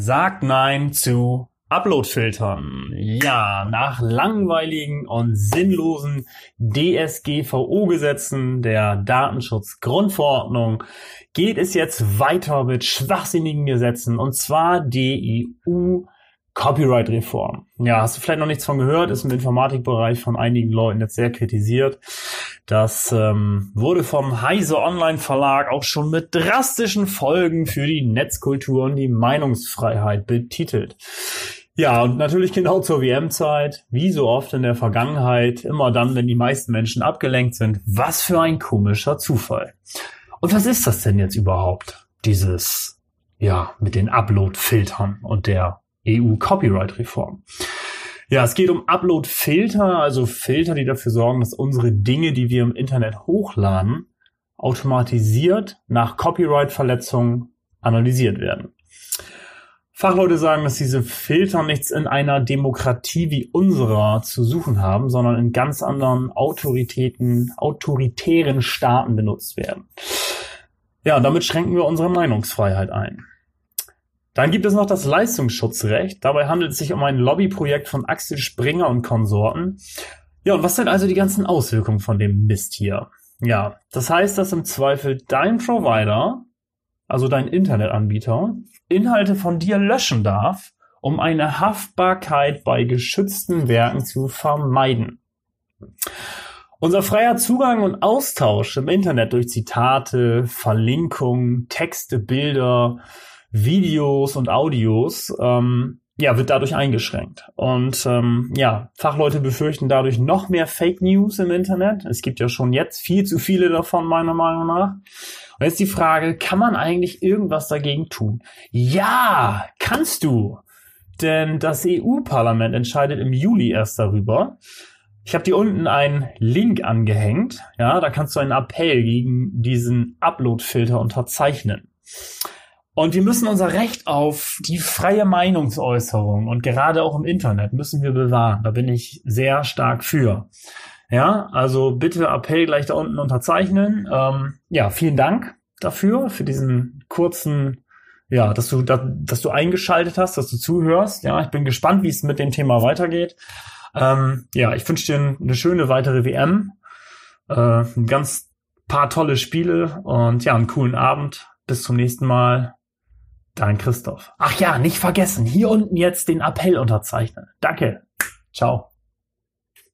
sagt Nein zu Uploadfiltern. Ja, nach langweiligen und sinnlosen DSGVO-Gesetzen der Datenschutzgrundverordnung geht es jetzt weiter mit schwachsinnigen Gesetzen und zwar die EU Copyright-Reform. Ja, hast du vielleicht noch nichts von gehört, ist im Informatikbereich von einigen Leuten jetzt sehr kritisiert. Das ähm, wurde vom Heise Online Verlag auch schon mit drastischen Folgen für die Netzkultur und die Meinungsfreiheit betitelt. Ja, und natürlich genau zur WM-Zeit, wie so oft in der Vergangenheit, immer dann, wenn die meisten Menschen abgelenkt sind. Was für ein komischer Zufall. Und was ist das denn jetzt überhaupt? Dieses, ja, mit den Upload-Filtern und der EU-Copyright-Reform. Ja, es geht um Upload-Filter, also Filter, die dafür sorgen, dass unsere Dinge, die wir im Internet hochladen, automatisiert nach Copyright-Verletzungen analysiert werden. Fachleute sagen, dass diese Filter nichts in einer Demokratie wie unserer zu suchen haben, sondern in ganz anderen Autoritäten, autoritären Staaten benutzt werden. Ja, damit schränken wir unsere Meinungsfreiheit ein. Dann gibt es noch das Leistungsschutzrecht. Dabei handelt es sich um ein Lobbyprojekt von Axel Springer und Konsorten. Ja, und was sind also die ganzen Auswirkungen von dem Mist hier? Ja, das heißt, dass im Zweifel dein Provider, also dein Internetanbieter, Inhalte von dir löschen darf, um eine Haftbarkeit bei geschützten Werken zu vermeiden. Unser freier Zugang und Austausch im Internet durch Zitate, Verlinkungen, Texte, Bilder, Videos und Audios, ähm, ja, wird dadurch eingeschränkt. Und ähm, ja, Fachleute befürchten dadurch noch mehr Fake News im Internet. Es gibt ja schon jetzt viel zu viele davon, meiner Meinung nach. Und jetzt die Frage, kann man eigentlich irgendwas dagegen tun? Ja, kannst du. Denn das EU-Parlament entscheidet im Juli erst darüber. Ich habe dir unten einen Link angehängt. Ja, da kannst du einen Appell gegen diesen Upload-Filter unterzeichnen. Und wir müssen unser Recht auf die freie Meinungsäußerung und gerade auch im Internet müssen wir bewahren. Da bin ich sehr stark für. Ja, also bitte Appell gleich da unten unterzeichnen. Ähm, ja, vielen Dank dafür, für diesen kurzen, ja, dass du, dass, dass du eingeschaltet hast, dass du zuhörst. Ja, ich bin gespannt, wie es mit dem Thema weitergeht. Ähm, ja, ich wünsche dir eine schöne weitere WM, äh, ein ganz paar tolle Spiele und ja, einen coolen Abend. Bis zum nächsten Mal. Dein Christoph. Ach ja, nicht vergessen, hier unten jetzt den Appell unterzeichnen. Danke. Ciao.